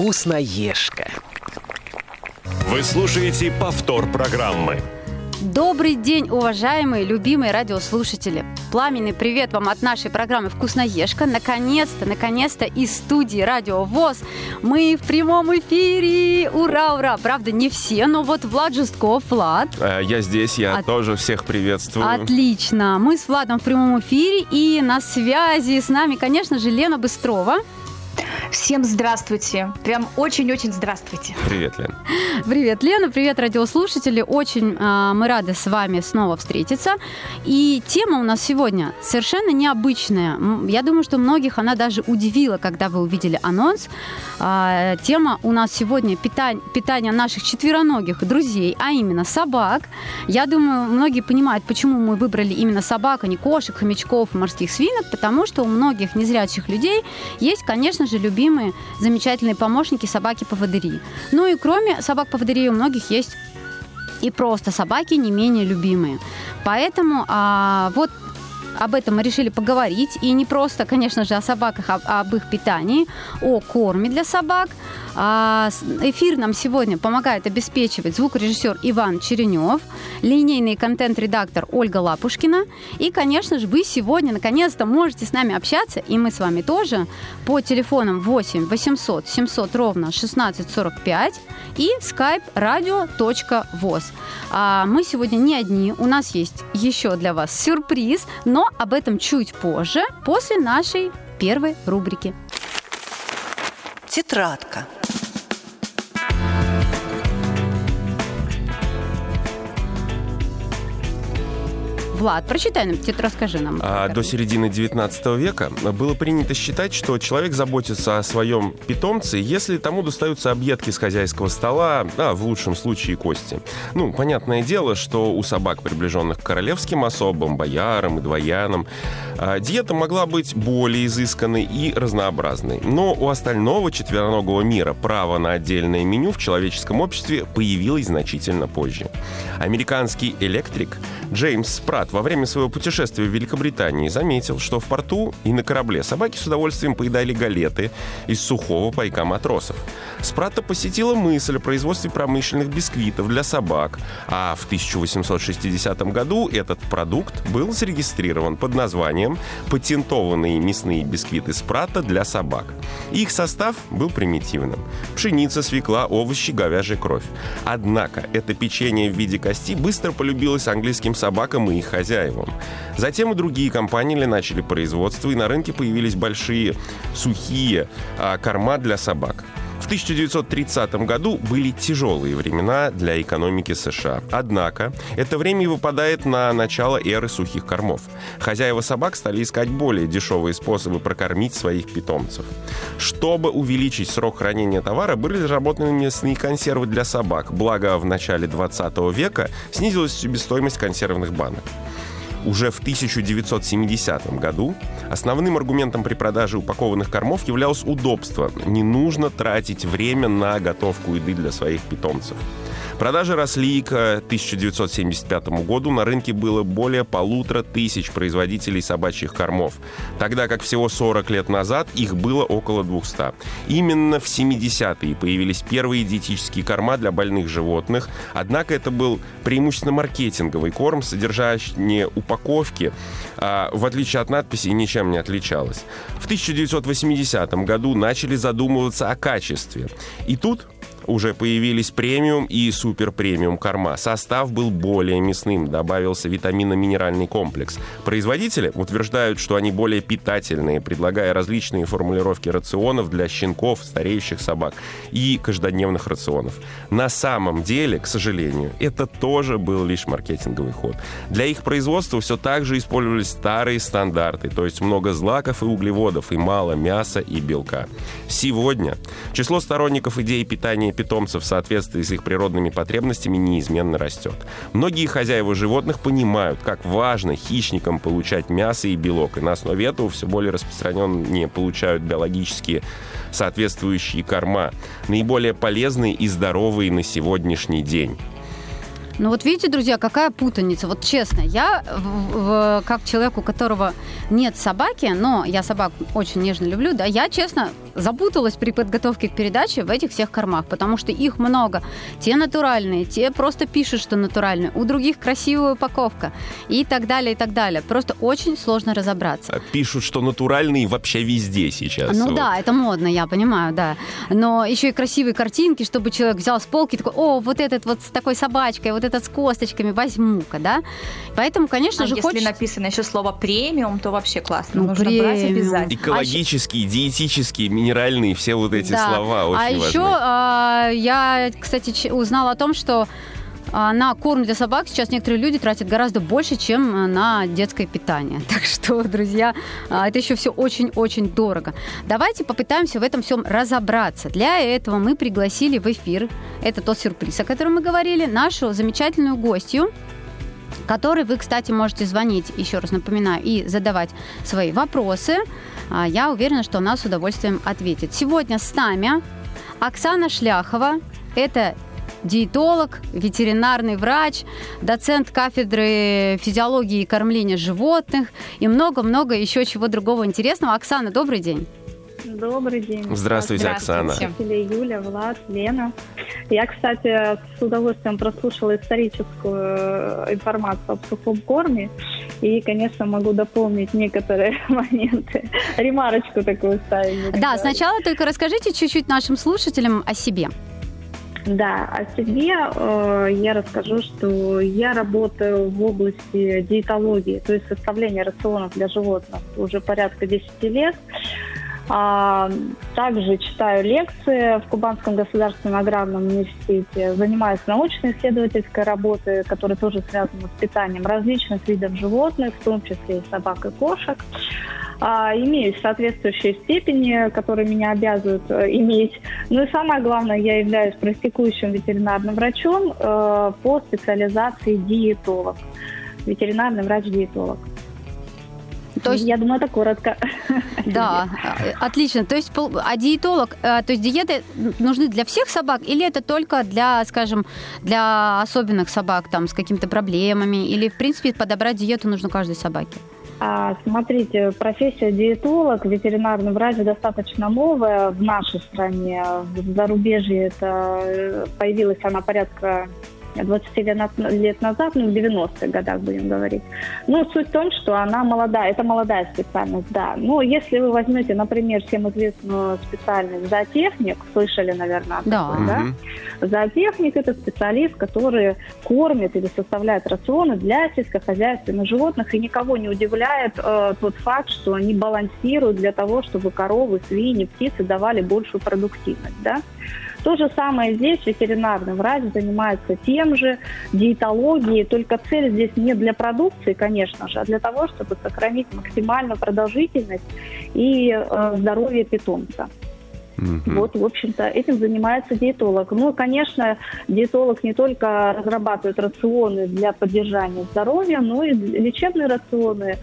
Вкусноежка. Вы слушаете повтор программы. Добрый день, уважаемые, любимые радиослушатели. Пламенный привет вам от нашей программы «Вкусноежка». Наконец-то, наконец-то из студии «Радио ВОЗ» мы в прямом эфире. Ура, ура! Правда, не все, но вот Влад Жестков, Влад. А, Я здесь, я От- тоже всех приветствую. Отлично. Мы с Владом в прямом эфире и на связи с нами, конечно же, Лена Быстрова. Всем здравствуйте. Прям очень-очень здравствуйте. Привет, Лен. Привет, Лена, привет, радиослушатели. Очень а, мы рады с вами снова встретиться. И тема у нас сегодня совершенно необычная. Я думаю, что многих она даже удивила, когда вы увидели анонс. А, тема у нас сегодня питань- питание наших четвероногих друзей, а именно собак. Я думаю, многие понимают, почему мы выбрали именно собак, а не кошек, хомячков, морских свинок, потому что у многих незрячих людей есть, конечно же, любимые замечательные помощники собаки-поводыри. Ну и кроме собак-поводырей у многих есть и просто собаки не менее любимые. Поэтому а, вот об этом мы решили поговорить. И не просто, конечно же, о собаках, а об их питании, о корме для собак. А, Эфир нам сегодня помогает обеспечивать звукорежиссер Иван Черенев, линейный контент-редактор Ольга Лапушкина. И, конечно же, вы сегодня наконец-то можете с нами общаться, и мы с вами тоже, по телефонам 8 800 700 ровно 1645 и skype radio.voz. А мы сегодня не одни, у нас есть еще для вас сюрприз, но об этом чуть позже, после нашей первой рубрики. Тетрадка. Влад, прочитай нам, расскажи нам. А до середины 19 века было принято считать, что человек заботится о своем питомце, если тому достаются объедки с хозяйского стола, а в лучшем случае кости. Ну, понятное дело, что у собак, приближенных к королевским особам, боярам и двоянам, а, диета могла быть более изысканной и разнообразной. Но у остального четвероногого мира право на отдельное меню в человеческом обществе появилось значительно позже. Американский электрик Джеймс Спрат во время своего путешествия в Великобритании заметил, что в порту и на корабле собаки с удовольствием поедали галеты из сухого пайка матросов. Спрата посетила мысль о производстве промышленных бисквитов для собак, а в 1860 году этот продукт был зарегистрирован под названием «Патентованные мясные бисквиты Спрата для собак». Их состав был примитивным. Пшеница, свекла, овощи, говяжья кровь. Однако это печенье в виде кости быстро полюбилось английским собакам и их хозяевам. Затем и другие компании начали производство, и на рынке появились большие сухие а, корма для собак. В 1930 году были тяжелые времена для экономики США. Однако это время и выпадает на начало эры сухих кормов. Хозяева собак стали искать более дешевые способы прокормить своих питомцев. Чтобы увеличить срок хранения товара, были разработаны мясные консервы для собак. Благо, в начале 20 века снизилась себестоимость консервных банок. Уже в 1970 году основным аргументом при продаже упакованных кормов являлось удобство. Не нужно тратить время на готовку еды для своих питомцев. Продажи росли к 1975 году на рынке было более полутора тысяч производителей собачьих кормов, тогда как всего 40 лет назад их было около 200. Именно в 70-е появились первые диетические корма для больных животных, однако это был преимущественно маркетинговый корм, содержащий упаковки, а, в отличие от надписи, ничем не отличалась. В 1980 году начали задумываться о качестве. И тут уже появились премиум и супер премиум корма. Состав был более мясным, добавился витаминно-минеральный комплекс. Производители утверждают, что они более питательные, предлагая различные формулировки рационов для щенков, стареющих собак и каждодневных рационов. На самом деле, к сожалению, это тоже был лишь маркетинговый ход. Для их производства все так же использовались старые стандарты, то есть много злаков и углеводов, и мало мяса и белка. Сегодня число сторонников идеи питания питомцев в соответствии с их природными потребностями неизменно растет. Многие хозяева животных понимают, как важно хищникам получать мясо и белок, и на основе этого все более распространеннее получают биологические соответствующие корма, наиболее полезные и здоровые на сегодняшний день. Ну вот видите, друзья, какая путаница. Вот честно, я в- в- как человек, у которого нет собаки, но я собак очень нежно люблю, да, я честно запуталась при подготовке к передаче в этих всех кормах, потому что их много. Те натуральные, те просто пишут, что натуральные, у других красивая упаковка и так далее, и так далее. Просто очень сложно разобраться. А пишут, что натуральные вообще везде сейчас. Ну вот. да, это модно, я понимаю, да. Но еще и красивые картинки, чтобы человек взял с полки такой, о, вот этот вот с такой собачкой, вот этот с косточками, возьму-ка, да. Поэтому, конечно а же, если хочется... написано еще слово премиум, то вообще классно. Ну, Нужно брать премиум. обязательно. Экологические, диетические, минеральные, все вот эти Да. слова очень а важны. еще а, я, кстати, узнала о том, что на корм для собак сейчас некоторые люди тратят гораздо больше, чем а, на детское питание. Так что, друзья, а, это еще все очень-очень дорого. Давайте попытаемся в этом всем разобраться. Для этого мы пригласили в эфир, это тот сюрприз, о котором мы говорили, нашу замечательную гостью, которой вы, кстати, можете звонить, еще раз напоминаю, и задавать свои вопросы. А, Я уверена, что она с удовольствием ответит. Сегодня с нами Оксана Шляхова. Это диетолог, ветеринарный врач, доцент кафедры физиологии и кормления животных и много-много еще чего другого интересного. Оксана, добрый день. Добрый день. Здравствуйте, Оксана. Здравствуйте, Юля, Влад, Лена. Я, кстати, с удовольствием прослушала историческую э, информацию об сухом корме. И, конечно, могу дополнить некоторые моменты. Ремарочку такую ставить. Да, сначала только расскажите чуть-чуть нашим слушателям о себе. Да, о себе э, я расскажу, что я работаю в области диетологии, то есть составления рационов для животных уже порядка 10 лет. А, также читаю лекции в Кубанском государственном аграрном университете, занимаюсь научно-исследовательской работой, которая тоже связана с питанием различных видов животных, в том числе и собак и кошек. А, имею соответствующие степени, которые меня обязывают э, иметь. Ну и самое главное, я являюсь практикующим ветеринарным врачом э, по специализации диетолог. Ветеринарный врач-диетолог. То есть Я думаю, это коротко. Да, э, отлично. То есть, а диетолог, то есть диеты нужны для всех собак или это только для, скажем, для особенных собак там с какими-то проблемами или в принципе подобрать диету нужно каждой собаке? А, смотрите, профессия диетолог, ветеринарный врач достаточно новая в нашей стране. В зарубежье это э, появилась она порядка 20 лет на- лет назад, ну, в 90-х годах, будем говорить. Но суть в том, что она молодая, это молодая специальность, да. Но если вы возьмете, например, всем известную специальность зоотехник, слышали, наверное, Да. такой, да? Зоотехник – это специалист, который кормит или составляет рационы для сельскохозяйственных животных, и никого не удивляет э, тот факт, что они балансируют для того, чтобы коровы, свиньи, птицы давали большую продуктивность. Да? То же самое здесь ветеринарный врач занимается тем же, диетологией, только цель здесь не для продукции, конечно же, а для того, чтобы сохранить максимальную продолжительность и э, здоровье питомца. Мгм. Вот, в общем-то, этим занимается диетолог. Ну, конечно, диетолог не только разрабатывает рационы для поддержания здоровья, но и лечебные рационы,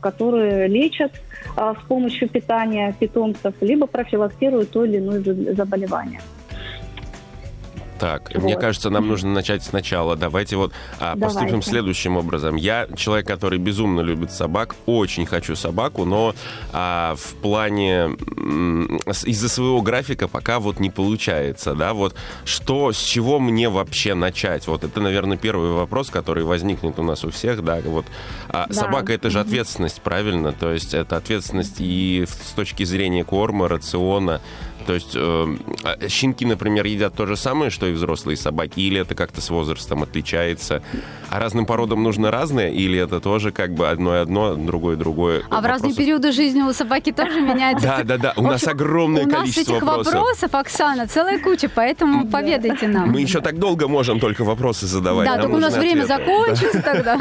которые лечат э, с помощью питания питомцев, либо профилактируют то или иное за- заболевание. Так, Вот. мне кажется, нам нужно начать сначала. Давайте вот а, поступим Давайте. следующим образом. Я человек, который безумно любит собак, очень хочу собаку, но а, в плане из-за своего графика пока вот не получается, да, вот что, с чего мне вообще начать? Вот это, наверное, первый вопрос, который возникнет у нас у всех, да, вот а, Да. собака это же ответственность, правильно? То есть это ответственность и с точки зрения корма, рациона, то есть э, щенки, например, едят то же самое, что и взрослые собаки, или это как-то с возрастом отличается? А разным породам нужно разное, или это тоже как бы одно и одно, другое другое? А в разные Вопросов- периоды жизни у собаки тоже меняется. Да, да, да. У нас огромное У нас количество этих вопросов. вопросов, Оксана, целая куча, поэтому поведайте нам. Мы еще так долго можем только вопросы задавать. Да, только у нас время закончится тогда.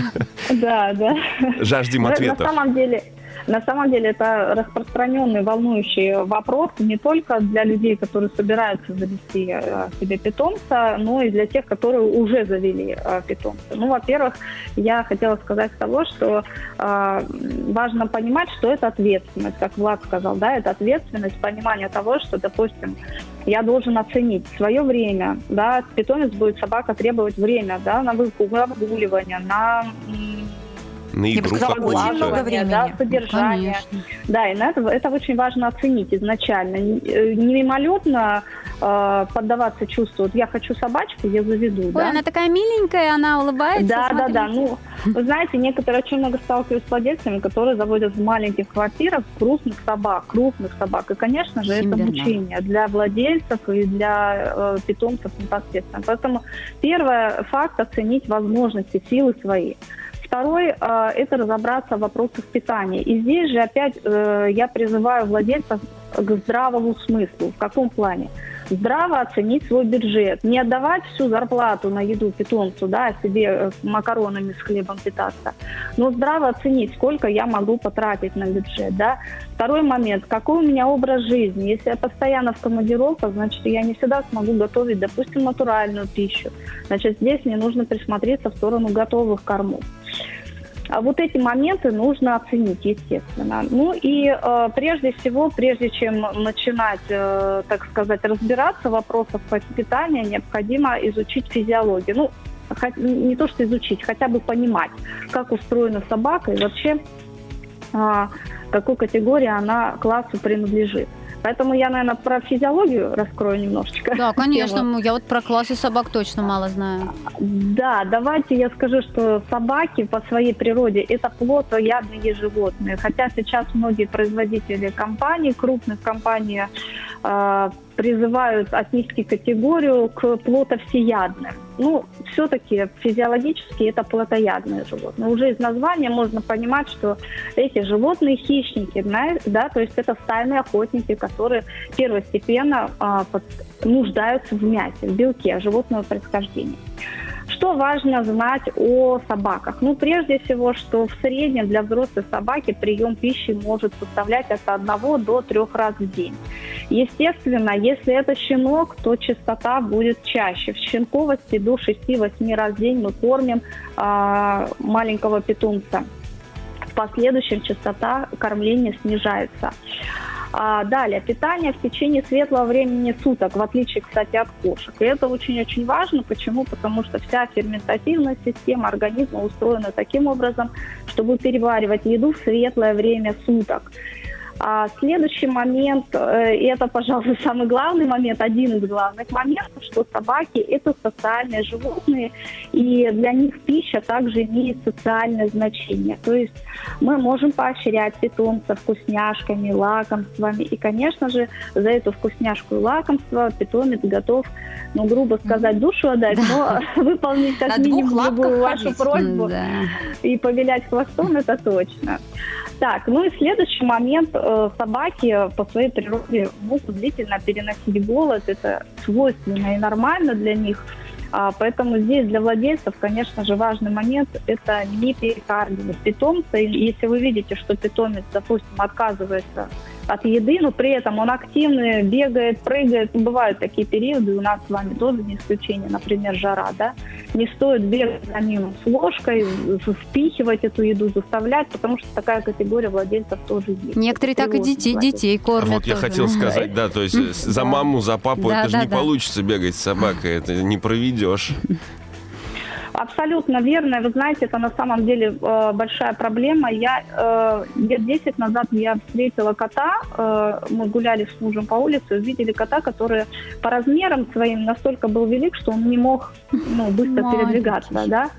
Да, да. Жаждем ответов. На самом деле, на самом деле это распространенный, волнующий вопрос не только для людей, которые собираются завести э, себе питомца, но и для тех, которые уже завели э, питомца. Ну, во-первых, я хотела сказать того, что э, важно понимать, что это ответственность, как Влад сказал, да, это ответственность, понимание того, что, допустим, я должен оценить свое время, да, питомец будет собака требовать время, да, на выгуливание, на на игру какую-то. Да, содержание. Конечно. Да, и на это, это очень важно оценить изначально. Э, не мимолетно э, поддаваться чувству, вот я хочу собачку, я заведу. Ой, да? она такая миленькая, она улыбается. Да, смотрите. да, да. Ну, вы знаете, некоторые очень много сталкиваются с владельцами, которые заводят в маленьких квартирах крупных собак, крупных собак. И, конечно же, Симберна. это мучение для владельцев и для э, питомцев непосредственно. Поэтому первый факт оценить возможности, силы свои. Второй э, – это разобраться в вопросах питания. И здесь же опять э, я призываю владельцев к здравому смыслу. В каком плане? Здраво оценить свой бюджет. Не отдавать всю зарплату на еду питомцу, да, себе э, макаронами с хлебом питаться. Но здраво оценить, сколько я могу потратить на бюджет. Да. Второй момент. Какой у меня образ жизни? Если я постоянно в командировках, значит, я не всегда смогу готовить, допустим, натуральную пищу. Значит, здесь мне нужно присмотреться в сторону готовых кормов. А вот эти моменты нужно оценить, естественно. Ну и э, прежде всего, прежде чем начинать, э, так сказать, разбираться в вопросах питания, необходимо изучить физиологию. Ну, не то что изучить, хотя бы понимать, как устроена собака и вообще э, какой категории она классу принадлежит. Поэтому я, наверное, про физиологию раскрою немножечко. Да, конечно. Я вот про классы собак точно мало знаю. Да, давайте я скажу, что собаки по своей природе это плотоядные животные. Хотя сейчас многие производители компаний, крупных компаний, э, призывают отнести категорию к плотовсеядным. Ну, все-таки физиологически это плотоядные животные. Уже из названия можно понимать, что эти животные хищники, да, то есть это стайные охотники, которые первостепенно а, под, нуждаются в мясе, в белке животного происхождения. Что важно знать о собаках? Ну, прежде всего, что в среднем для взрослой собаки прием пищи может составлять от 1 до 3 раз в день. Естественно, если это щенок, то частота будет чаще. В щенковости до 6-8 раз в день мы кормим э, маленького питомца. В последующем частота кормления снижается. А, далее, питание в течение светлого времени суток, в отличие, кстати, от кошек. И это очень-очень важно. Почему? Потому что вся ферментативная система организма устроена таким образом, чтобы переваривать еду в светлое время суток. А следующий момент, э, и это, пожалуй, самый главный момент, один из главных моментов, что собаки – это социальные животные, и для них пища также имеет социальное значение. То есть мы можем поощрять питомца вкусняшками, лакомствами, и, конечно же, за эту вкусняшку и лакомство питомец готов, ну, грубо сказать, душу отдать, да. но выполнить как На минимум любую вашу просьбу да. и повилять хвостом, это точно. Так, ну и следующий момент. Э, собаки по своей природе могут длительно переносить голод. Это свойственно и нормально для них. А, поэтому здесь для владельцев, конечно же, важный момент – это не перекармливать питомца. Если вы видите, что питомец, допустим, отказывается от еды, но при этом он активный, бегает, прыгает. Бывают такие периоды, у нас с вами тоже не исключение, например, жара, да. Не стоит бегать за ним с ложкой, впихивать эту еду, заставлять, потому что такая категория владельцев тоже есть. Некоторые так и детей, детей кормят. Вот тоже. я хотел сказать, да, то есть за маму, за папу это же не получится бегать с собакой, это не проведешь. Абсолютно верно. Вы знаете, это на самом деле э, большая проблема. Я э, лет 10 назад я встретила кота. Э, мы гуляли с мужем по улице, увидели кота, который по размерам своим настолько был велик, что он не мог ну, быстро Маленький. передвигаться. Да?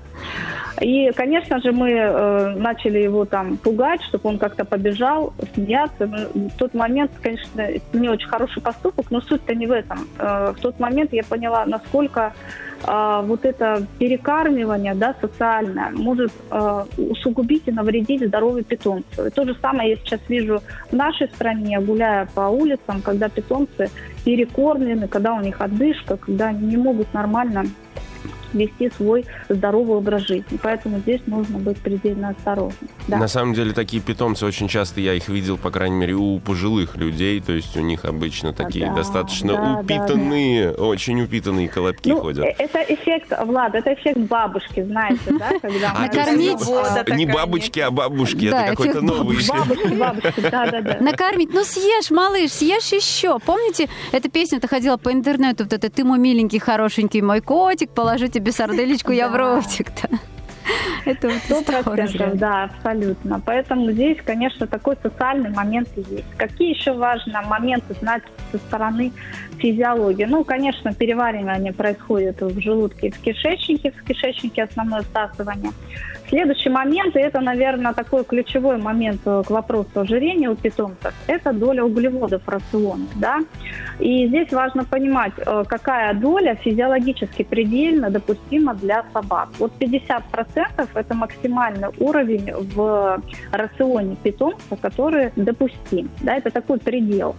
И, конечно же, мы э, начали его там пугать, чтобы он как-то побежал, смеяться. Но в тот момент, конечно, не очень хороший поступок, но суть-то не в этом. Э, в тот момент я поняла, насколько э, вот это перекармливание да, социальное может э, усугубить и навредить здоровью питомцу. И то же самое я сейчас вижу в нашей стране, гуляя по улицам, когда питомцы перекормлены, когда у них отдышка, когда они не могут нормально вести свой здоровый образ жизни. Поэтому здесь нужно быть предельно осторожным. Да. На самом деле такие питомцы очень часто я их видел, по крайней мере, у пожилых людей, то есть у них обычно такие да, достаточно да, упитанные, да, очень упитанные колобки ну, ходят. Это эффект, Влад, это эффект бабушки, знаете, да? Когда Накормить? Не бабочки, а бабушки, это какой-то новый Бабушки, бабушки, да-да-да. Накормить, ну съешь, малыш, съешь еще. Помните, эта песня-то ходила по интернету, вот это «Ты мой миленький, хорошенький мой котик, положи тебе сарделечку я в ротик-то». Это Сто процентов, да, абсолютно. Поэтому здесь, конечно, такой социальный момент есть. Какие еще важные моменты знать со стороны физиологии? Ну, конечно, переваривание происходит в желудке и в кишечнике, в кишечнике основное всасывание. Следующий момент, и это, наверное, такой ключевой момент к вопросу ожирения у питомцев, это доля углеводов в рационе. Да? И здесь важно понимать, э, какая доля физиологически предельно допустима для собак. Вот 50% это максимальный уровень в рационе питомца, который допустим. Да? Это такой предел.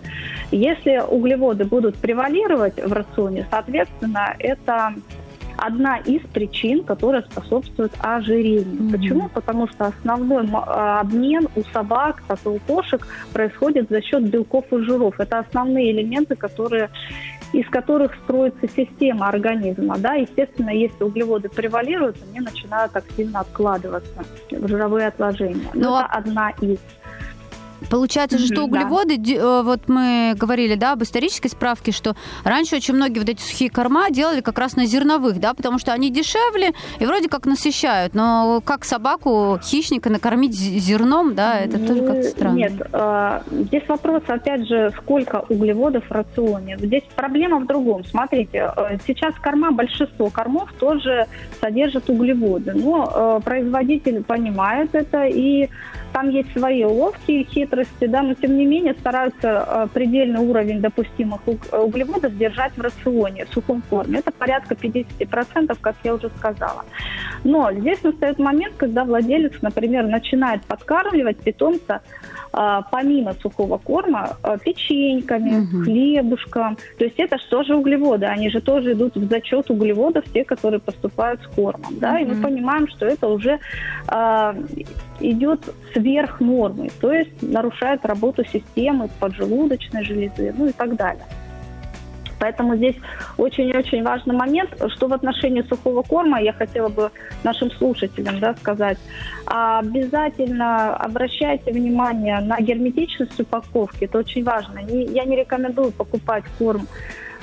Если углеводы будут превалировать в рационе, соответственно, это одна из причин, которая способствует ожирению. Mm-hmm. Почему? Потому что основной а, обмен у собак, как и у кошек, происходит за счет белков и жиров. Это основные элементы, которые из которых строится система организма. Да? Естественно, если углеводы превалируют, они начинают активно откладываться в жировые отложения. Но ну, это а одна из. Получается же, что углеводы, да. Э, вот мы говорили, да, об исторической справке, что раньше очень многие вот эти сухие корма делали как раз на зерновых, да, потому что они дешевле и вроде как насыщают, но как собаку, хищника накормить зерном, да, это тоже как-то странно. Нет, э, здесь вопрос, опять же, сколько углеводов в рационе. Здесь проблема в другом. Смотрите, э, сейчас корма, большинство кормов тоже содержат углеводы, но производитель понимает это и там есть свои уловки и хитрости, да, но тем не менее стараются э, предельный уровень допустимых углеводов держать в рационе, в сухом форме. Это порядка 50%, как я уже сказала. Но здесь настает момент, когда владелец, например, начинает подкармливать питомца а, помимо сухого корма печеньками, угу. хлебушком. То есть это же углеводы? Они же тоже идут в зачет углеводов, те, которые поступают с кормом. Да? Угу. И мы понимаем, что это уже э, идет сверх нормы, то есть нарушает работу системы поджелудочной железы, ну и так далее. Поэтому здесь очень-очень важный момент, что в отношении сухого корма я хотела бы нашим слушателям да, сказать. Обязательно обращайте внимание на герметичность упаковки, это очень важно. Я не рекомендую покупать корм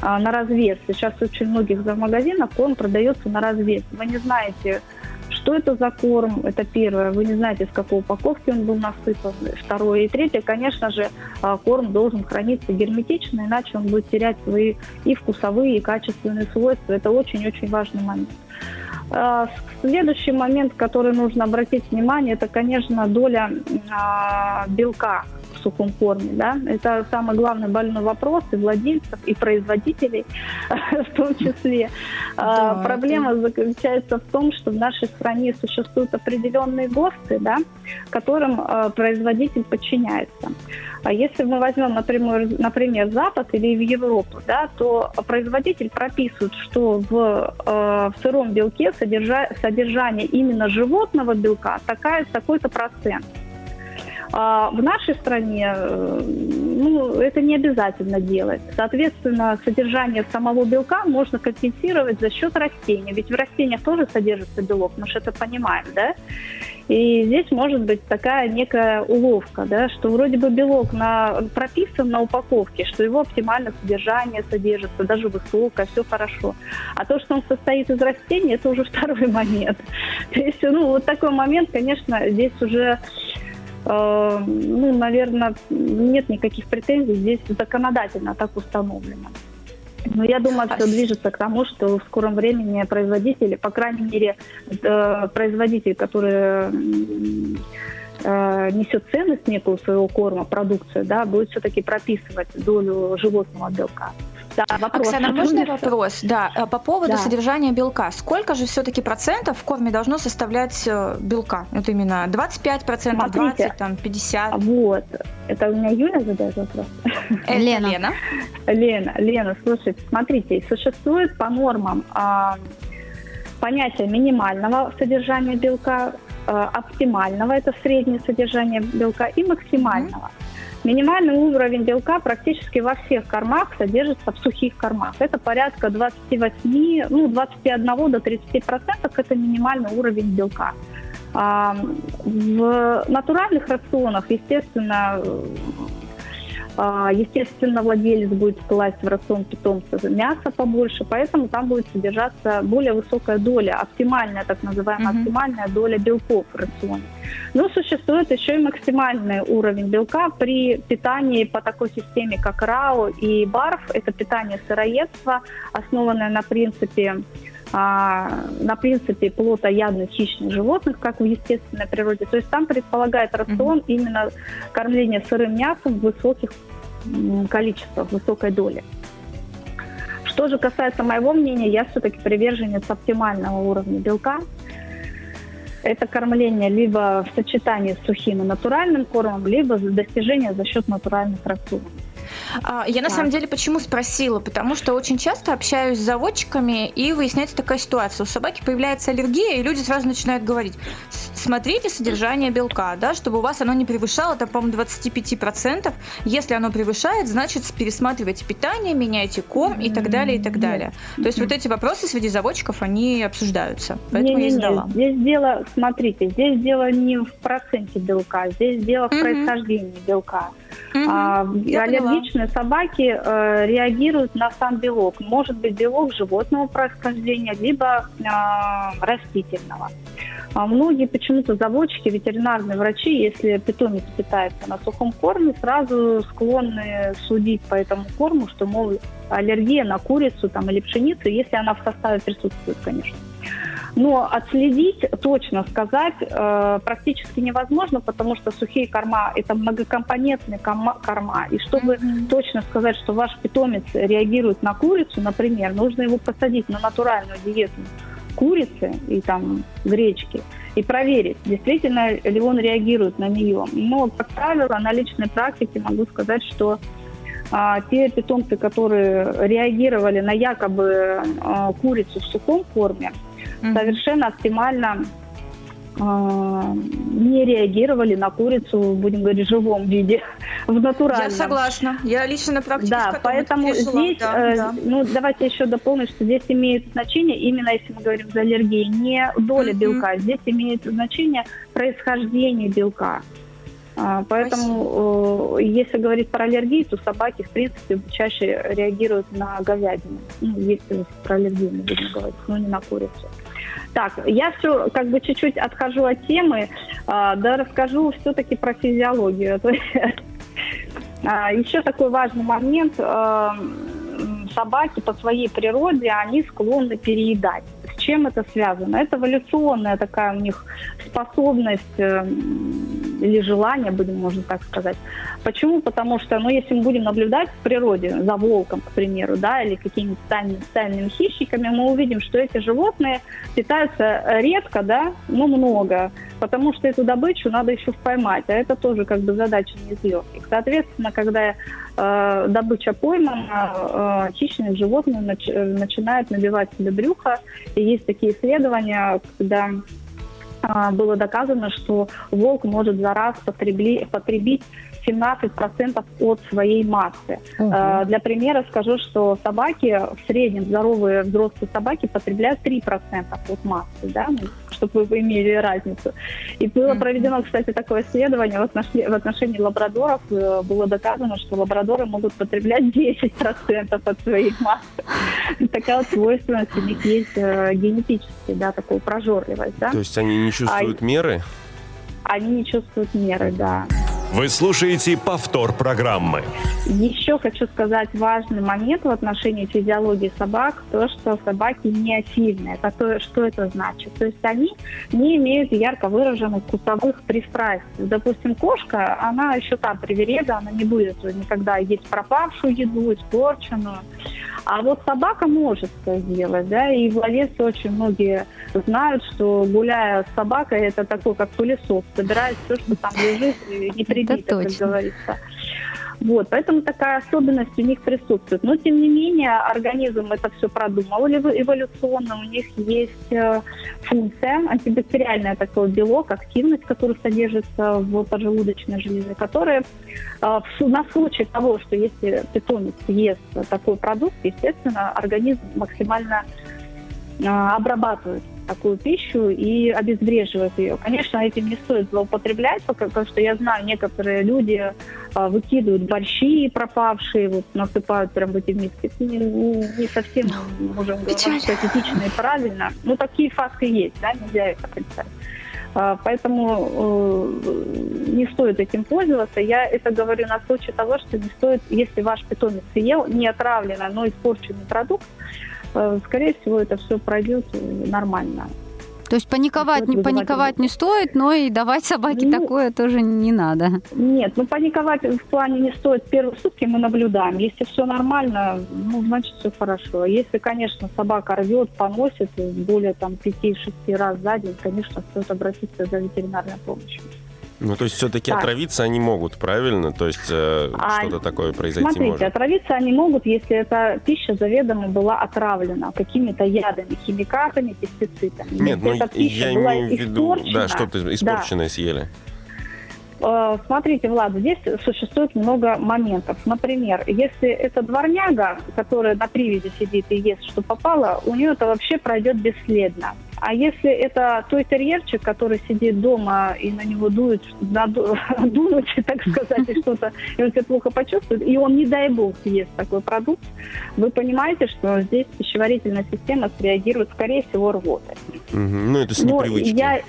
а, на развес. Сейчас очень многих за магазинах корм продается на развес. Вы не знаете, что это за корм? Это первое. Вы не знаете, из какой упаковки он был насыпан. Второе. И третье, конечно же, а, корм должен храниться герметично, иначе он будет терять свои и вкусовые, и качественные свойства. Это очень-очень важный момент. А, следующий момент, который нужно обратить внимание, это, конечно, доля а, белка в сухом корме. Да? Это самый главный больной вопрос и владельцев, и производителей в том числе. А, да, Проблема это... заключается в том, что в нашей стране существуют определенные ГОСТы, да, которым а, производитель подчиняется. А если мы возьмем, например, например, Запад или в Европу, да, то производитель прописывает, что в, в сыром белке содержа, содержание именно животного белка такая, такой-то процент. А в нашей стране э, ну, это не обязательно делать. Соответственно, содержание самого белка можно компенсировать за счет растений. Ведь в растениях тоже содержится белок, мы же это понимаем, да? И здесь может быть такая некая уловка, да, что вроде бы белок на, прописан на упаковке, что его оптимальное содержание содержится, даже высокое, все хорошо. А то, что он состоит из растений, это уже второй момент. То есть, ну, вот такой момент, конечно, здесь уже ну, наверное, нет никаких претензий. Здесь законодательно так установлено. Но я думаю, что движется к тому, что в скором времени производители, по крайней мере, э, производитель, который э, несет ценность некую своего корма, продукцию, да, будет все-таки прописывать долю животного белка. Да, вопрос. Оксана, можно вопрос? Да, э, по поводу да. содержания белка. Сколько же все-таки процентов в корме должно составлять э, белка? Вот именно 25 процентов, 20, там, 50? Вот. Это у меня Юля задает вопрос? Лена. Лена. Лена, Лена, слушайте, смотрите, существует по нормам а, понятие минимального содержания белка, а, оптимального, это среднее содержание белка, и максимального. Минимальный уровень белка практически во всех кормах содержится в сухих кормах. Это порядка 28, ну, 21 до 30 процентов – это минимальный уровень белка. А в натуральных рационах, естественно, естественно, владелец будет класть в рацион питомца мясо побольше, поэтому там будет содержаться более высокая доля, оптимальная, так называемая mm-hmm. оптимальная доля белков в рационе. Но существует еще и максимальный уровень белка при питании по такой системе, как РАО и БАРФ. Это питание сыроедства, основанное на принципе а, на принципе плотоядных хищных животных, как в естественной природе. То есть там предполагает рацион mm-hmm. именно кормление сырым мясом в высоких количествах, высокой доли. Что же касается моего мнения, я все-таки приверженец оптимального уровня белка. Это кормление либо в сочетании с сухим и натуральным кормом, либо достижение за счет натуральных рационов. А, я на самом деле почему спросила? Потому что очень часто общаюсь с заводчиками, и выясняется такая ситуация. У собаки появляется аллергия, и люди сразу начинают говорить, смотрите содержание белка, да, чтобы у вас оно не превышало, там, по-моему, 25%. Если оно превышает, значит, пересматривайте питание, меняйте корм и так далее, и так далее. То есть вот эти вопросы среди заводчиков, они обсуждаются. Поэтому не, не, я задала. Здесь дело, смотрите, здесь дело не в проценте белка, здесь дело в происхождении белка. Угу, а, аллергичные поняла. собаки э, реагируют на сам белок. Может быть белок животного происхождения, либо э, растительного. А многие почему-то заводчики, ветеринарные врачи, если питомец питается на сухом корме, сразу склонны судить по этому корму, что, мол, аллергия на курицу там, или пшеницу, если она в составе присутствует, конечно. Но отследить, точно сказать э, практически невозможно, потому что сухие корма – это многокомпонентные корма. И чтобы mm-hmm. точно сказать, что ваш питомец реагирует на курицу, например, нужно его посадить на натуральную диету курицы и там гречки и проверить, действительно ли он реагирует на нее. Но, как правило, на личной практике могу сказать, что а, те питомцы, которые реагировали на якобы а, курицу в сухом корме, mm-hmm. совершенно оптимально а, не реагировали на курицу, будем говорить, в живом виде, в натуральном. Я согласна. Я лично на практике Да, поэтому здесь, да, э, да. ну, давайте еще дополню, что здесь имеет значение, именно если мы говорим за аллергии, не доля mm-hmm. белка, здесь имеет значение происхождение белка. А, поэтому, э, если говорить про аллергии, то собаки, в принципе, чаще реагируют на говядину. Ну, если про аллергию мы будем говорить, но не на курицу. Так, я все как бы чуть-чуть отхожу от темы, а, да расскажу все-таки про физиологию. А, еще такой важный момент. Собаки по своей природе, они склонны переедать чем это связано? Это эволюционная такая у них способность э, или желание, будем, можно так сказать. Почему? Потому что, ну, если мы будем наблюдать в природе за волком, к примеру, да, или какими-то стальными, стальными хищниками, мы увидим, что эти животные питаются редко, да, но много, потому что эту добычу надо еще поймать, а это тоже как бы задача не из легких. Соответственно, когда э, добыча поймана, э, хищные животные нач, начинают набивать себе брюхо, и есть такие исследования, когда э, было доказано, что волк может за раз потребить 17% от своей массы. Угу. Для примера скажу, что собаки, в среднем здоровые взрослые собаки потребляют 3% от массы, да, ну, чтобы вы имели разницу. И было проведено, кстати, такое исследование в отношении, в отношении лабрадоров. Э, было доказано, что лабрадоры могут потреблять 10% от своей массы. Такая вот свойственность у них есть э, генетически, да, такую прожорливость. Да? То есть они не чувствуют а, меры? Они не чувствуют меры, да. Вы слушаете повтор программы. Еще хочу сказать важный момент в отношении физиологии собак, то, что собаки не афильные. Это то, что это значит? То есть они не имеют ярко выраженных вкусовых пристрастий. Допустим, кошка, она еще та привереда, она не будет никогда есть пропавшую еду, испорченную. А вот собака может это сделать, да, и владельцы очень многие знают, что гуляя с собакой, это такой, как пылесос, собирает все, что там лежит, не прибито, как говорится. Вот, поэтому такая особенность у них присутствует. Но, тем не менее, организм это все продумал эволюционно. У них есть э, функция, антибактериальная такой белок, активность, который содержится в поджелудочной железе, которая э, на случай того, что если питомец ест такой продукт, естественно, организм максимально э, обрабатывает такую пищу и обезвреживают ее. Конечно, этим не стоит злоупотреблять, потому что я знаю, некоторые люди а, выкидывают борщи пропавшие, вот насыпают прям в эти миски. Не, не совсем можем говорить, что этично и правильно. Но такие факты есть, да, нельзя их отрицать. А, поэтому э, не стоит этим пользоваться. Я это говорю на случай того, что не стоит, если ваш питомец съел не отравленный, но испорченный продукт, скорее всего, это все пройдет нормально. То есть паниковать, не, паниковать не стоит, но и давать собаке ну, такое тоже не надо. Нет, ну паниковать в плане не стоит. Первые сутки мы наблюдаем. Если все нормально, ну, значит, все хорошо. Если, конечно, собака рвет, поносит более там 5-6 раз за день, конечно, стоит обратиться за ветеринарной помощью. Ну, то есть все-таки так. отравиться они могут, правильно? То есть э, а, что-то такое произойти смотрите, может? отравиться они могут, если эта пища заведомо была отравлена какими-то ядами, химикатами, пестицидами. Нет, ну я имею в виду, да, что-то испорченное да. съели. Э, смотрите, Влад, здесь существует много моментов. Например, если это дворняга, которая на привязи сидит и ест, что попало, у нее это вообще пройдет бесследно. А если это той терьерчик, который сидит дома и на него дует, наду, дунуть, так сказать, и что-то, и он себя плохо почувствует, и он, не дай бог, съест такой продукт, вы понимаете, что здесь пищеварительная система среагирует, скорее всего, рвотой. Угу. Ну, это с непривычки. Я,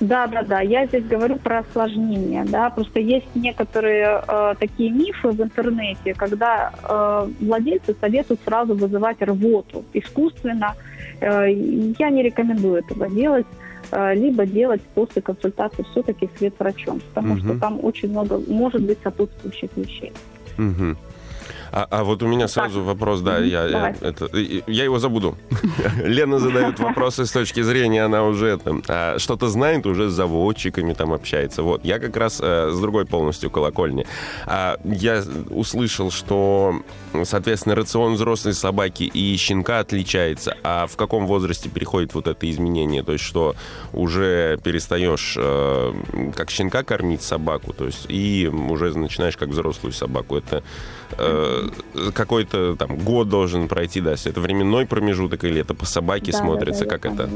да, да, да. Я здесь говорю про осложнение, да. Просто есть некоторые э, такие мифы в интернете, когда э, владельцы советуют сразу вызывать рвоту искусственно. Э, я не рекомендую этого делать э, либо делать после консультации все-таки с ветврачом, потому угу. что там очень много может быть сопутствующих вещей. Угу. А, а вот у меня сразу так. вопрос, да, я, я, это, я его забуду. Лена задает вопросы с точки зрения, она уже там, а, что-то знает, уже с заводчиками там общается. Вот, я как раз а, с другой полностью колокольни. А, я услышал, что, соответственно, рацион взрослой собаки и щенка отличается, а в каком возрасте переходит вот это изменение? То есть, что уже перестаешь а, как щенка кормить собаку, то есть, и уже начинаешь как взрослую собаку. Это Э, какой-то там год должен пройти, да, это временной промежуток или это по собаке да, смотрится, да, да, как это?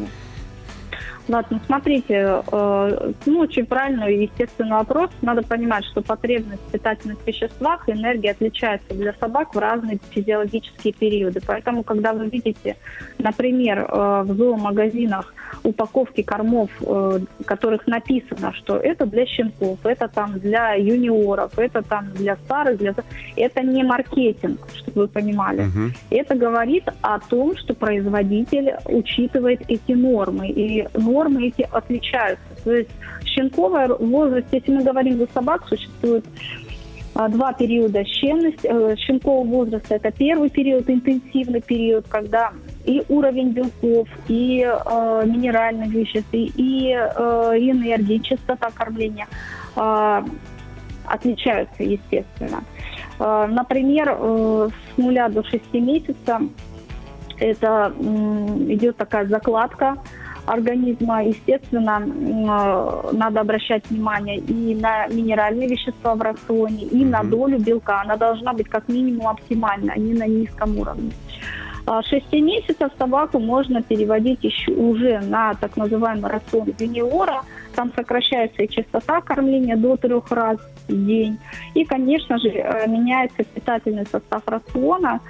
Ладно, смотрите, э, ну, очень правильный и естественный вопрос. Надо понимать, что потребность в питательных веществах и энергии отличается для собак в разные физиологические периоды. Поэтому, когда вы видите, например, э, в зоомагазинах упаковки кормов, э, которых написано, что это для щенков, это там для юниоров, это там для старых, для... это не маркетинг, чтобы вы понимали. Uh-huh. Это говорит о том, что производитель учитывает эти нормы. И нормы эти отличаются. То есть щенковый возраст, если мы говорим за собак, существует а, два периода щенности, э, щенкового возраста. Это первый период, интенсивный период, когда и уровень белков, и э, минеральных веществ, и, и э, энергии, частота кормления э, отличаются, естественно. Э, например, э, с нуля до 6 месяцев это э, идет такая закладка организма, естественно, э, надо обращать внимание и на минеральные вещества в рационе, и на долю белка. Она должна быть как минимум оптимальна, а не на низком уровне. 6 а месяцев собаку можно переводить еще уже на так называемый рацион юниора. Там сокращается и частота кормления до трех раз в день. И, конечно же, э, меняется питательный состав рациона.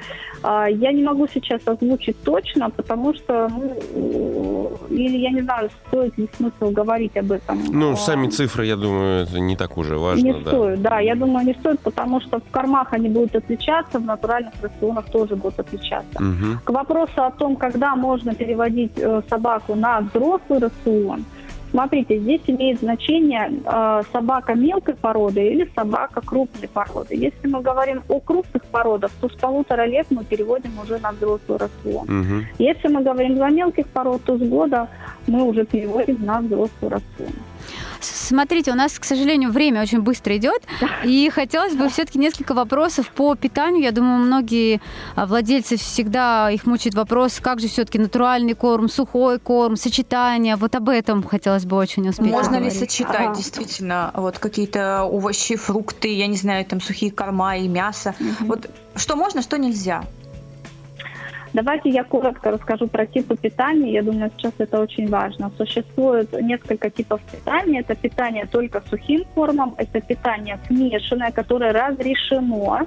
А, я не могу сейчас озвучить точно, потому что, ну, или я не знаю, стоит ли смысл говорить об этом. Ну, а, сами цифры, я думаю, это не так уже важно. Не да. стоит, да, я думаю, не стоит, потому что в кормах они будут отличаться, в натуральных рационах тоже будут отличаться. Угу. К вопросу о том, когда можно переводить э, собаку на взрослый рацион – Смотрите, здесь имеет значение э, собака мелкой породы или собака крупной породы. Если мы говорим о крупных породах, то с полутора лет мы переводим уже на взрослый рацион. Угу. Если мы говорим за мелких пород, то с года мы уже переводим на взрослый рацион. Смотрите, у нас, к сожалению, время очень быстро идет, и хотелось бы все-таки несколько вопросов по питанию. Я думаю, многие а, владельцы всегда их мучает вопрос, как же все-таки натуральный корм, сухой корм, сочетание. Вот об этом хотелось бы очень успеть. Можно поговорить. ли сочетать ага. действительно вот какие-то овощи, фрукты, я не знаю, там сухие корма и мясо? Угу. Вот что можно, что нельзя? Давайте я коротко расскажу про типы питания. Я думаю, сейчас это очень важно. Существует несколько типов питания. Это питание только сухим кормом, это питание смешанное, которое разрешено.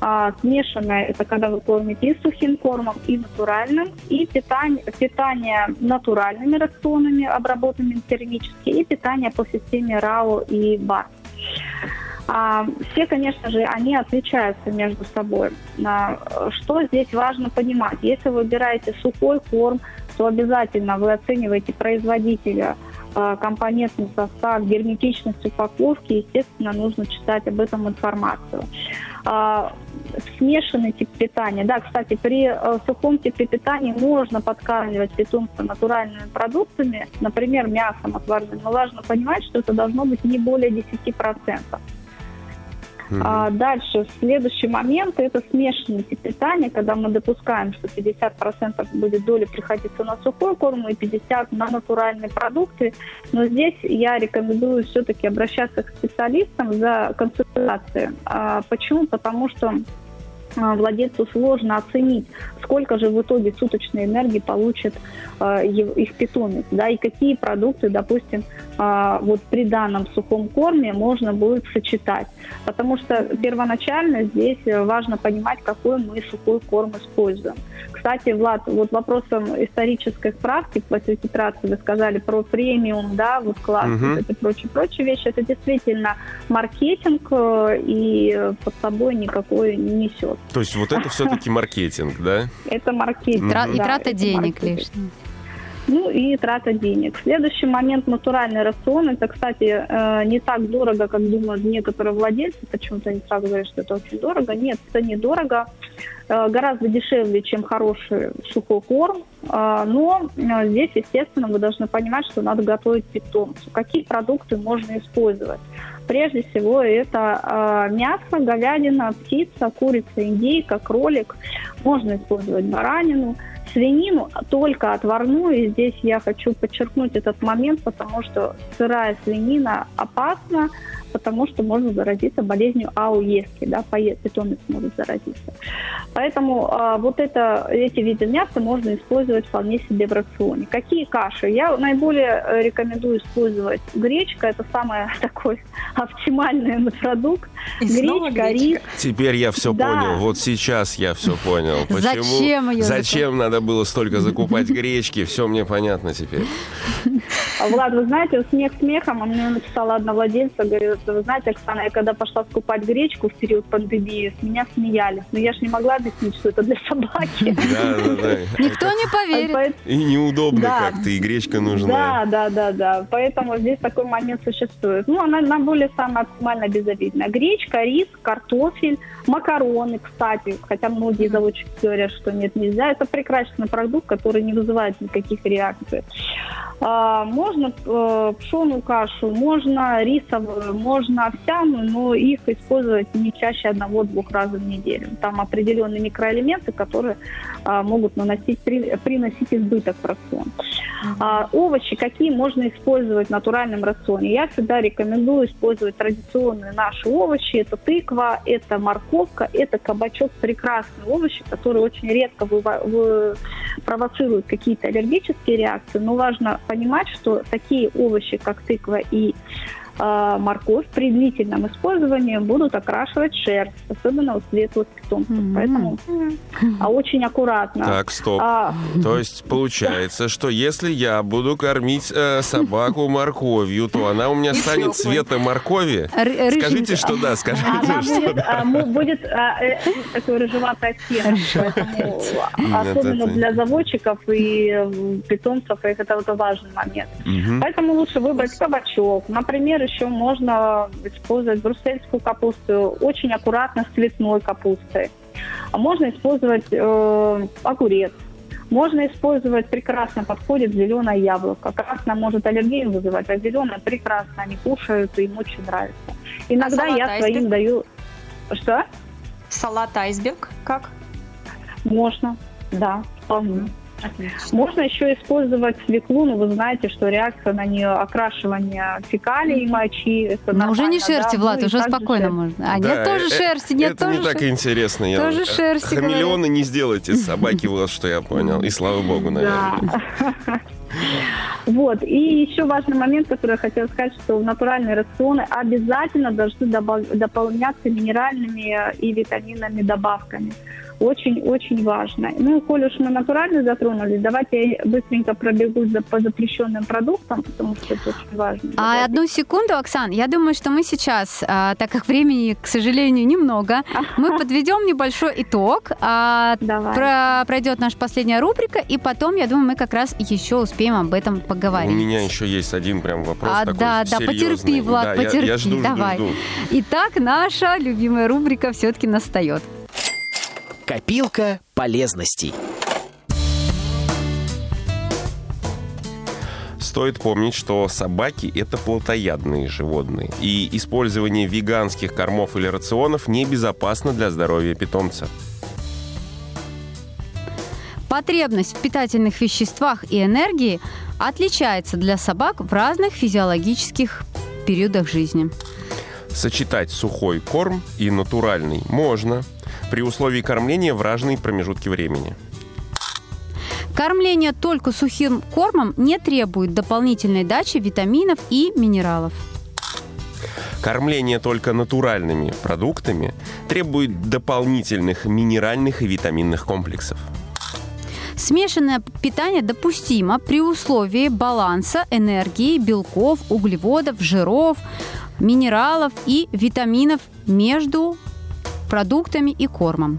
А, смешанное – это когда вы кормите и сухим кормом, и натуральным, и питание, питание натуральными рационами, обработанными термически, и питание по системе РАО и БАР. А, все, конечно же, они отличаются между собой. А, что здесь важно понимать? Если вы выбираете сухой корм, то обязательно вы оцениваете производителя, а, компонентный состав, герметичность упаковки. Естественно, нужно читать об этом информацию. Смешанный тип питания. Да, кстати, при э, сухом типе питания можно подкармливать питомца натуральными продуктами, например, мясом отварным, но важно понимать, что это должно быть не более 10%. А дальше, следующий момент – это смешанный тип питания, когда мы допускаем, что 50% будет доли приходиться на сухой корм и 50% на натуральные продукты. Но здесь я рекомендую все-таки обращаться к специалистам за консультацией. А почему? Потому что а, владельцу сложно оценить, сколько же в итоге суточной энергии получит э, их питомец, да, и какие продукты, допустим, вот при данном сухом корме можно будет сочетать. Потому что первоначально здесь важно понимать, какой мы сухой корм используем. Кстати, Влад, вот вопросом исторической справки по титрации вы сказали про премиум, да, вот класс, угу. вот и прочие-прочие вещи. Это действительно маркетинг э, и под собой никакой не несет. То есть вот это все-таки маркетинг, да? Это маркетинг, И трата денег лишних. Ну и трата денег. Следующий момент – натуральный рацион. Это, кстати, э, не так дорого, как думают некоторые владельцы. Почему-то они сразу говорят, что это очень дорого. Нет, это недорого. Э, гораздо дешевле, чем хороший сухой корм. Э, но здесь, естественно, вы должны понимать, что надо готовить питомцу. Какие продукты можно использовать? Прежде всего, это мясо, говядина, птица, курица, индейка, кролик. Можно использовать баранину – Свинину только отварную, и здесь я хочу подчеркнуть этот момент, потому что сырая свинина опасна, потому что можно заразиться болезнью ауески, да, питомец может заразиться. Поэтому а, вот это, эти виды мяса можно использовать вполне себе в рационе. Какие каши? Я наиболее э, рекомендую использовать гречка, это самый такой оптимальный продукт. И гречка, рис. Теперь я все да. понял, вот сейчас я все понял. Почему? Зачем ее Зачем надо было столько закупать гречки? Все мне понятно теперь. Влад, вы знаете, смех смехом, а мне написала одна владельца, говорит, вы знаете, Оксана, я когда пошла скупать гречку в период пандемии, с меня смеялись. Но я же не могла объяснить, что это для собаки. Да, да, да. Никто не поверит. И неудобно как-то, и гречка нужна. Да, да, да, да. Поэтому здесь такой момент существует. Ну, она на более самая оптимально безобидная. Гречка, рис, картофель, макароны, кстати, хотя многие заводчики говорят, что нет, нельзя. Это прекрасный продукт, который не вызывает никаких реакций. А, можно э, пшеную кашу, можно рисовую, можно овсяную, но их использовать не чаще одного-двух раз в неделю. Там определенные микроэлементы, которые а, могут наносить, приносить избыток в рацион. А, овощи, какие можно использовать в натуральном рационе? Я всегда рекомендую использовать традиционные наши овощи. Это тыква, это морковка, это кабачок. Прекрасные овощи, которые очень редко провоцируют какие-то аллергические реакции, но важно понимать, что такие овощи, как тыква и морковь при длительном использовании будут окрашивать шерсть, особенно у светлых питомцев. Mm-hmm. Поэтому а очень аккуратно. Так, стоп. А, то есть получается, что если я буду кормить э, собаку морковью, то она у меня станет цвета моркови? Скажите, что да, скажите, она что будет, да. А, будет э, такой рыжеватый оттенок. Особенно для заводчиков и питомцев, это вот важный момент. Поэтому лучше выбрать кабачок. Например, еще можно использовать брюссельскую капусту очень аккуратно с цветной капустой. А можно использовать э, огурец. Можно использовать, прекрасно подходит зеленое яблоко. Красное может аллергию вызывать, а зеленое прекрасно они кушают, и им очень нравится. Иногда а я своим айсберг? даю... Что? Салат айсберг как? Можно, да, вполне. Можно еще использовать свеклу, но вы знаете, что реакция на нее окрашивание фекалий, мочи. Но уже не шерсти, да? Влад, ну, уже спокойно шерсть. можно. А да, нет, тоже э, шерсти, нет, это тоже не так интересно. Тоже шерсти. Хамелеоны не сделайте собаки, вот что я понял. И слава богу, наверное. Вот. И еще важный момент, который я хотела сказать, что натуральные рационы обязательно должны дополняться минеральными и витаминными добавками очень-очень важно. Ну, коль уж мы натурально затронули, давайте я быстренько пробегу за, по запрещенным продуктам, потому что это очень важно. А давайте. одну секунду, Оксан, я думаю, что мы сейчас, а, так как времени, к сожалению, немного, мы подведем небольшой итог. А, про, пройдет наша последняя рубрика, и потом, я думаю, мы как раз еще успеем об этом поговорить. У меня еще есть один прям вопрос а, такой Да, да, потерпи, Влад, да, потерпи, я, я жду, давай. Жду, жду. Итак, наша любимая рубрика все-таки настает. Копилка полезностей. Стоит помнить, что собаки – это плотоядные животные, и использование веганских кормов или рационов небезопасно для здоровья питомца. Потребность в питательных веществах и энергии отличается для собак в разных физиологических периодах жизни. Сочетать сухой корм и натуральный можно – при условии кормления в разные промежутки времени. Кормление только сухим кормом не требует дополнительной дачи витаминов и минералов. Кормление только натуральными продуктами требует дополнительных минеральных и витаминных комплексов. Смешанное питание допустимо при условии баланса энергии, белков, углеводов, жиров, минералов и витаминов между продуктами и кормом.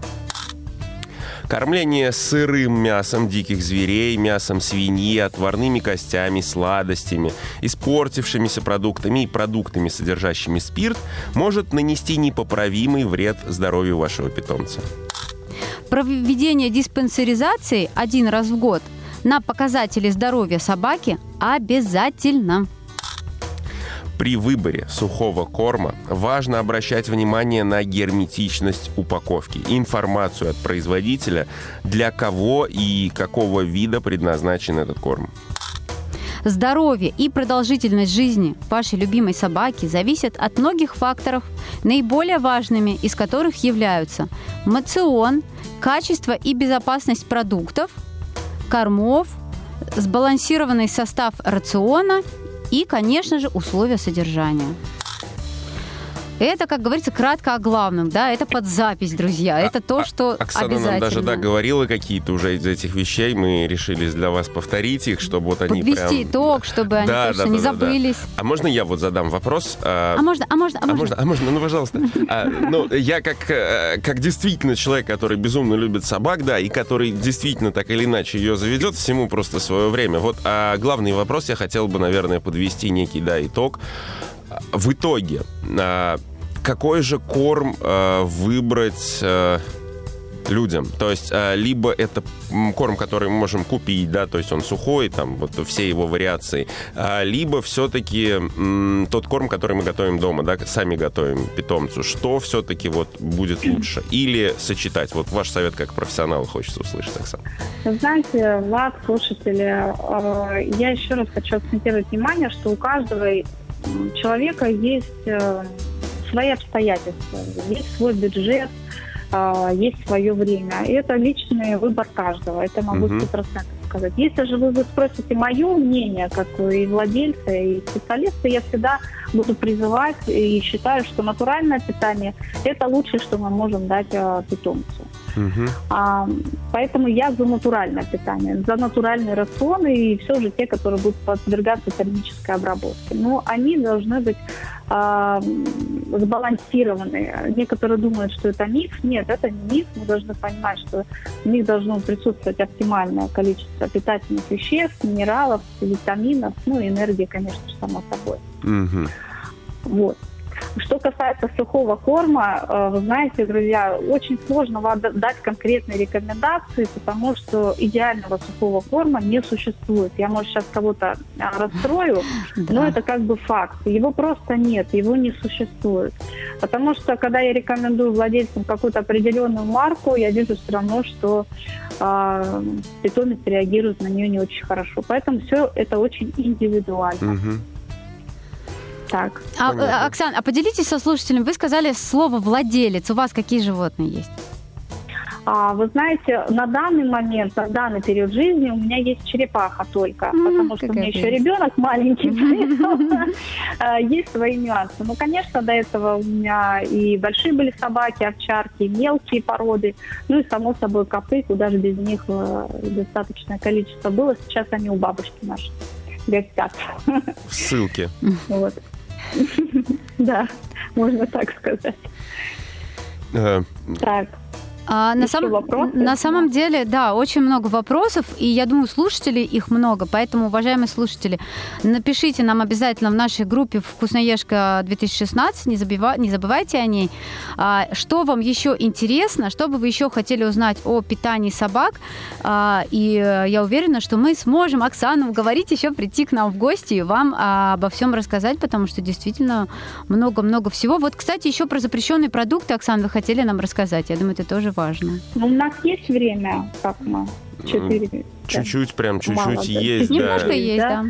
Кормление сырым мясом диких зверей, мясом свиньи, отварными костями, сладостями, испортившимися продуктами и продуктами, содержащими спирт, может нанести непоправимый вред здоровью вашего питомца. Проведение диспансеризации один раз в год на показатели здоровья собаки обязательно. При выборе сухого корма важно обращать внимание на герметичность упаковки, информацию от производителя, для кого и какого вида предназначен этот корм. Здоровье и продолжительность жизни вашей любимой собаки зависят от многих факторов, наиболее важными из которых являются мацион, качество и безопасность продуктов, кормов, сбалансированный состав рациона и, конечно же, условия содержания. Это, как говорится, кратко о главном, да, это под запись, друзья. А, это то, а, что Оксана обязательно. нам даже, да, говорила какие-то уже из этих вещей, мы решили для вас повторить их, чтобы вот они Подвести прям... итог, чтобы они да, точно да, не да, забылись. Да. А можно я вот задам вопрос? А, а можно, а можно, а, а можно? А можно, ну, пожалуйста. А, ну, я как, э, как действительно человек, который безумно любит собак, да, и который действительно так или иначе ее заведет, всему просто свое время. Вот, а главный вопрос я хотел бы, наверное, подвести некий, да, итог. В итоге, а, какой же корм э, выбрать э, людям. То есть либо это корм, который мы можем купить, да, то есть он сухой, там вот все его вариации, либо все-таки тот корм, который мы готовим дома, да, сами готовим питомцу. Что все-таки вот будет лучше? Или сочетать? Вот ваш совет как профессионала хочется услышать, Оксана. Знаете, Влад, слушатели, я еще раз хочу акцентировать внимание, что у каждого человека есть э, свои обстоятельства, есть свой бюджет, а, есть свое время. И это личный выбор каждого. Это могу стопроцентно uh-huh. сказать. Если же вы, вы спросите мое мнение, как и владельца, и специалиста, я всегда буду призывать и считаю, что натуральное питание – это лучшее, что мы можем дать а, питомцу. Uh-huh. А, поэтому я за натуральное питание, за натуральные рационы и все же те, которые будут подвергаться термической обработке. Но они должны быть а, сбалансированные. Некоторые думают, что это миф. Нет, это не миф. Мы должны понимать, что в них должно присутствовать оптимальное количество питательных веществ, минералов, витаминов, ну и энергии, конечно же, само собой. Угу. Вот. Что касается сухого корма, э, вы знаете, друзья, очень сложно дать конкретные рекомендации, потому что идеального сухого корма не существует. Я, может, сейчас кого-то а, расстрою, но это как бы факт. Его просто нет, его не существует. Потому что, когда я рекомендую владельцам какую-то определенную марку, я вижу все равно, что э, питомец реагирует на нее не очень хорошо. Поэтому все это очень индивидуально. Угу. Так. А, э, Оксана, а поделитесь со слушателем, вы сказали слово «владелец». У вас какие животные есть? А, вы знаете, на данный момент, на данный период жизни у меня есть черепаха только, mm, потому что у меня еще ребенок маленький, а, есть свои нюансы. Ну, конечно, до этого у меня и большие были собаки, овчарки, мелкие породы, ну и, само собой, коты, куда же без них э, достаточное количество было. Сейчас они у бабушки нашей гостят. Ссылки. Вот. Да, можно так сказать. Э, так. А, на, сам, на самом деле, да, очень много вопросов, и я думаю, слушателей их много, поэтому, уважаемые слушатели, напишите нам обязательно в нашей группе «Вкусноежка 2016», не, забива, не забывайте о ней, а, что вам еще интересно, что бы вы еще хотели узнать о питании собак, а, и я уверена, что мы сможем Оксану уговорить еще прийти к нам в гости и вам а, обо всем рассказать, потому что действительно много-много всего. Вот, кстати, еще про запрещенные продукты, Оксана, вы хотели нам рассказать, я думаю, это тоже важно. Ну, у нас есть время, как мы, четыре. Чуть-чуть, прям чуть-чуть есть, да. Немножко есть, да.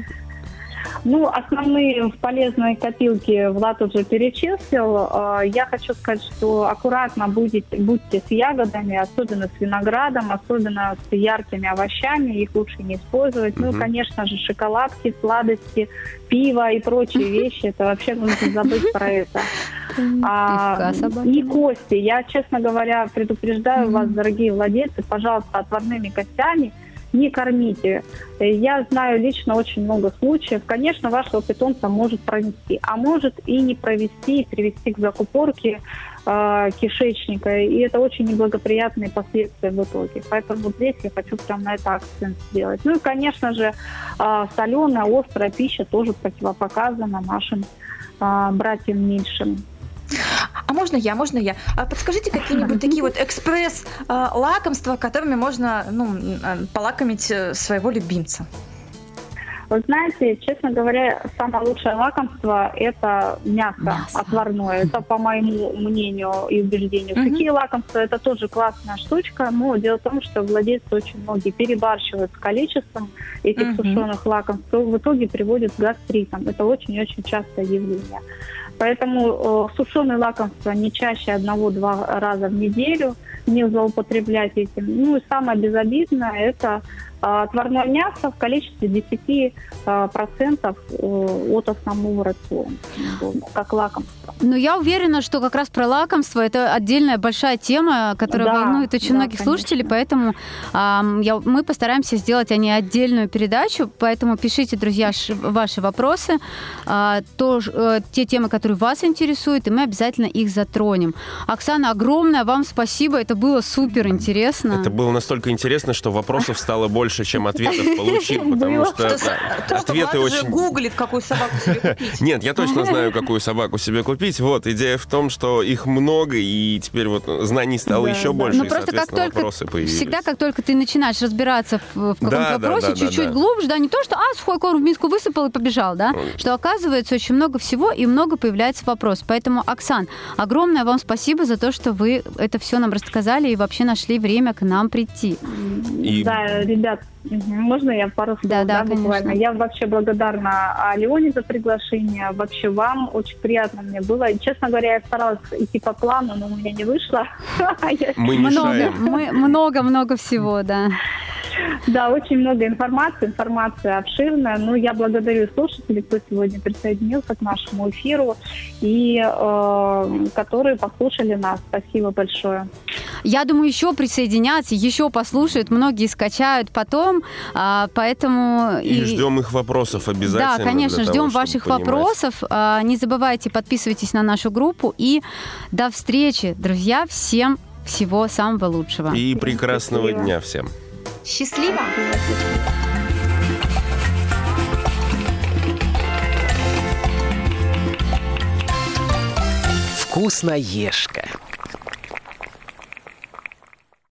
Ну, основные полезные копилки Влад уже перечислил. А, я хочу сказать, что аккуратно будете, будьте с ягодами, особенно с виноградом, особенно с яркими овощами, их лучше не использовать. Ну, конечно же, шоколадки, сладости, пиво и прочие вещи, это вообще нужно забыть про это. А, и кости. Я, честно говоря, предупреждаю вас, дорогие владельцы, пожалуйста, отварными костями – не кормите. Я знаю лично очень много случаев. Конечно, вашего питомца может провести, а может и не провести, и привести к закупорке э, кишечника. И это очень неблагоприятные последствия в итоге. Поэтому вот здесь я хочу прям на это акцент сделать. Ну и, конечно же, э, соленая, острая пища тоже противопоказана нашим э, братьям меньшим. А можно я, можно я? А подскажите какие-нибудь такие вот экспресс-лакомства, которыми можно ну, полакомить э, своего любимца? Вы знаете, честно говоря, самое лучшее лакомство – это мясо, мясо. отварное. Это по моему мнению и убеждению. Угу. Такие лакомства – это тоже классная штучка, но дело в том, что владельцы очень многие перебарщивают с количеством этих угу. сушеных лакомств, в итоге приводит к гастритам. Это очень-очень частое явление. Поэтому э, сушеные лакомства не чаще одного-два раза в неделю, не злоупотреблять этим. Ну и самое безобидное – это отварное мясо в количестве 10% а, процентов э, от основного рациона, как лакомство. Но я уверена, что как раз про лакомство это отдельная большая тема, которая да, волнует очень да, многих конечно. слушателей, поэтому а, я, мы постараемся сделать о ней отдельную передачу, поэтому пишите, друзья, ваши вопросы, а, то, а, те темы, которые вас интересуют, и мы обязательно их затронем. Оксана, огромное вам спасибо, это было супер интересно. Это было настолько интересно, что вопросов стало больше больше, чем ответов получил, потому что ответы очень... гуглит, какую собаку себе купить. Нет, я точно знаю, какую собаку себе купить. Вот, идея в том, что их много, и теперь вот знаний стало еще больше, ну, и, просто как только, вопросы появились. Всегда, как только ты начинаешь разбираться в, в каком-то вопросе чуть-чуть глубже, да, не то, что, а, сухой корм в миску высыпал и побежал, да, что оказывается очень много всего, и много появляется вопрос. Поэтому, Оксан, огромное вам спасибо за то, что вы это все нам рассказали и вообще нашли время к нам прийти. И... Да, ребят, можно я пару слов? Да, да, да буквально. Я вообще благодарна Алене за приглашение. Вообще вам очень приятно мне было. И, честно говоря, я старалась идти по плану, но у меня не вышло. Мы много, мы много-много всего, да. Да, очень много информации, информация обширная. Ну, я благодарю слушателей, кто сегодня присоединился к нашему эфиру и э, которые послушали нас. Спасибо большое. Я думаю, еще присоединятся, еще послушают, многие скачают потом, а, поэтому... И, и ждем их вопросов обязательно. Да, конечно, ждем того, ваших понимать. вопросов. А, не забывайте, подписывайтесь на нашу группу и до встречи, друзья. Всем всего самого лучшего. И прекрасного Счастливо. дня всем. Счастливо! Вкусноежка.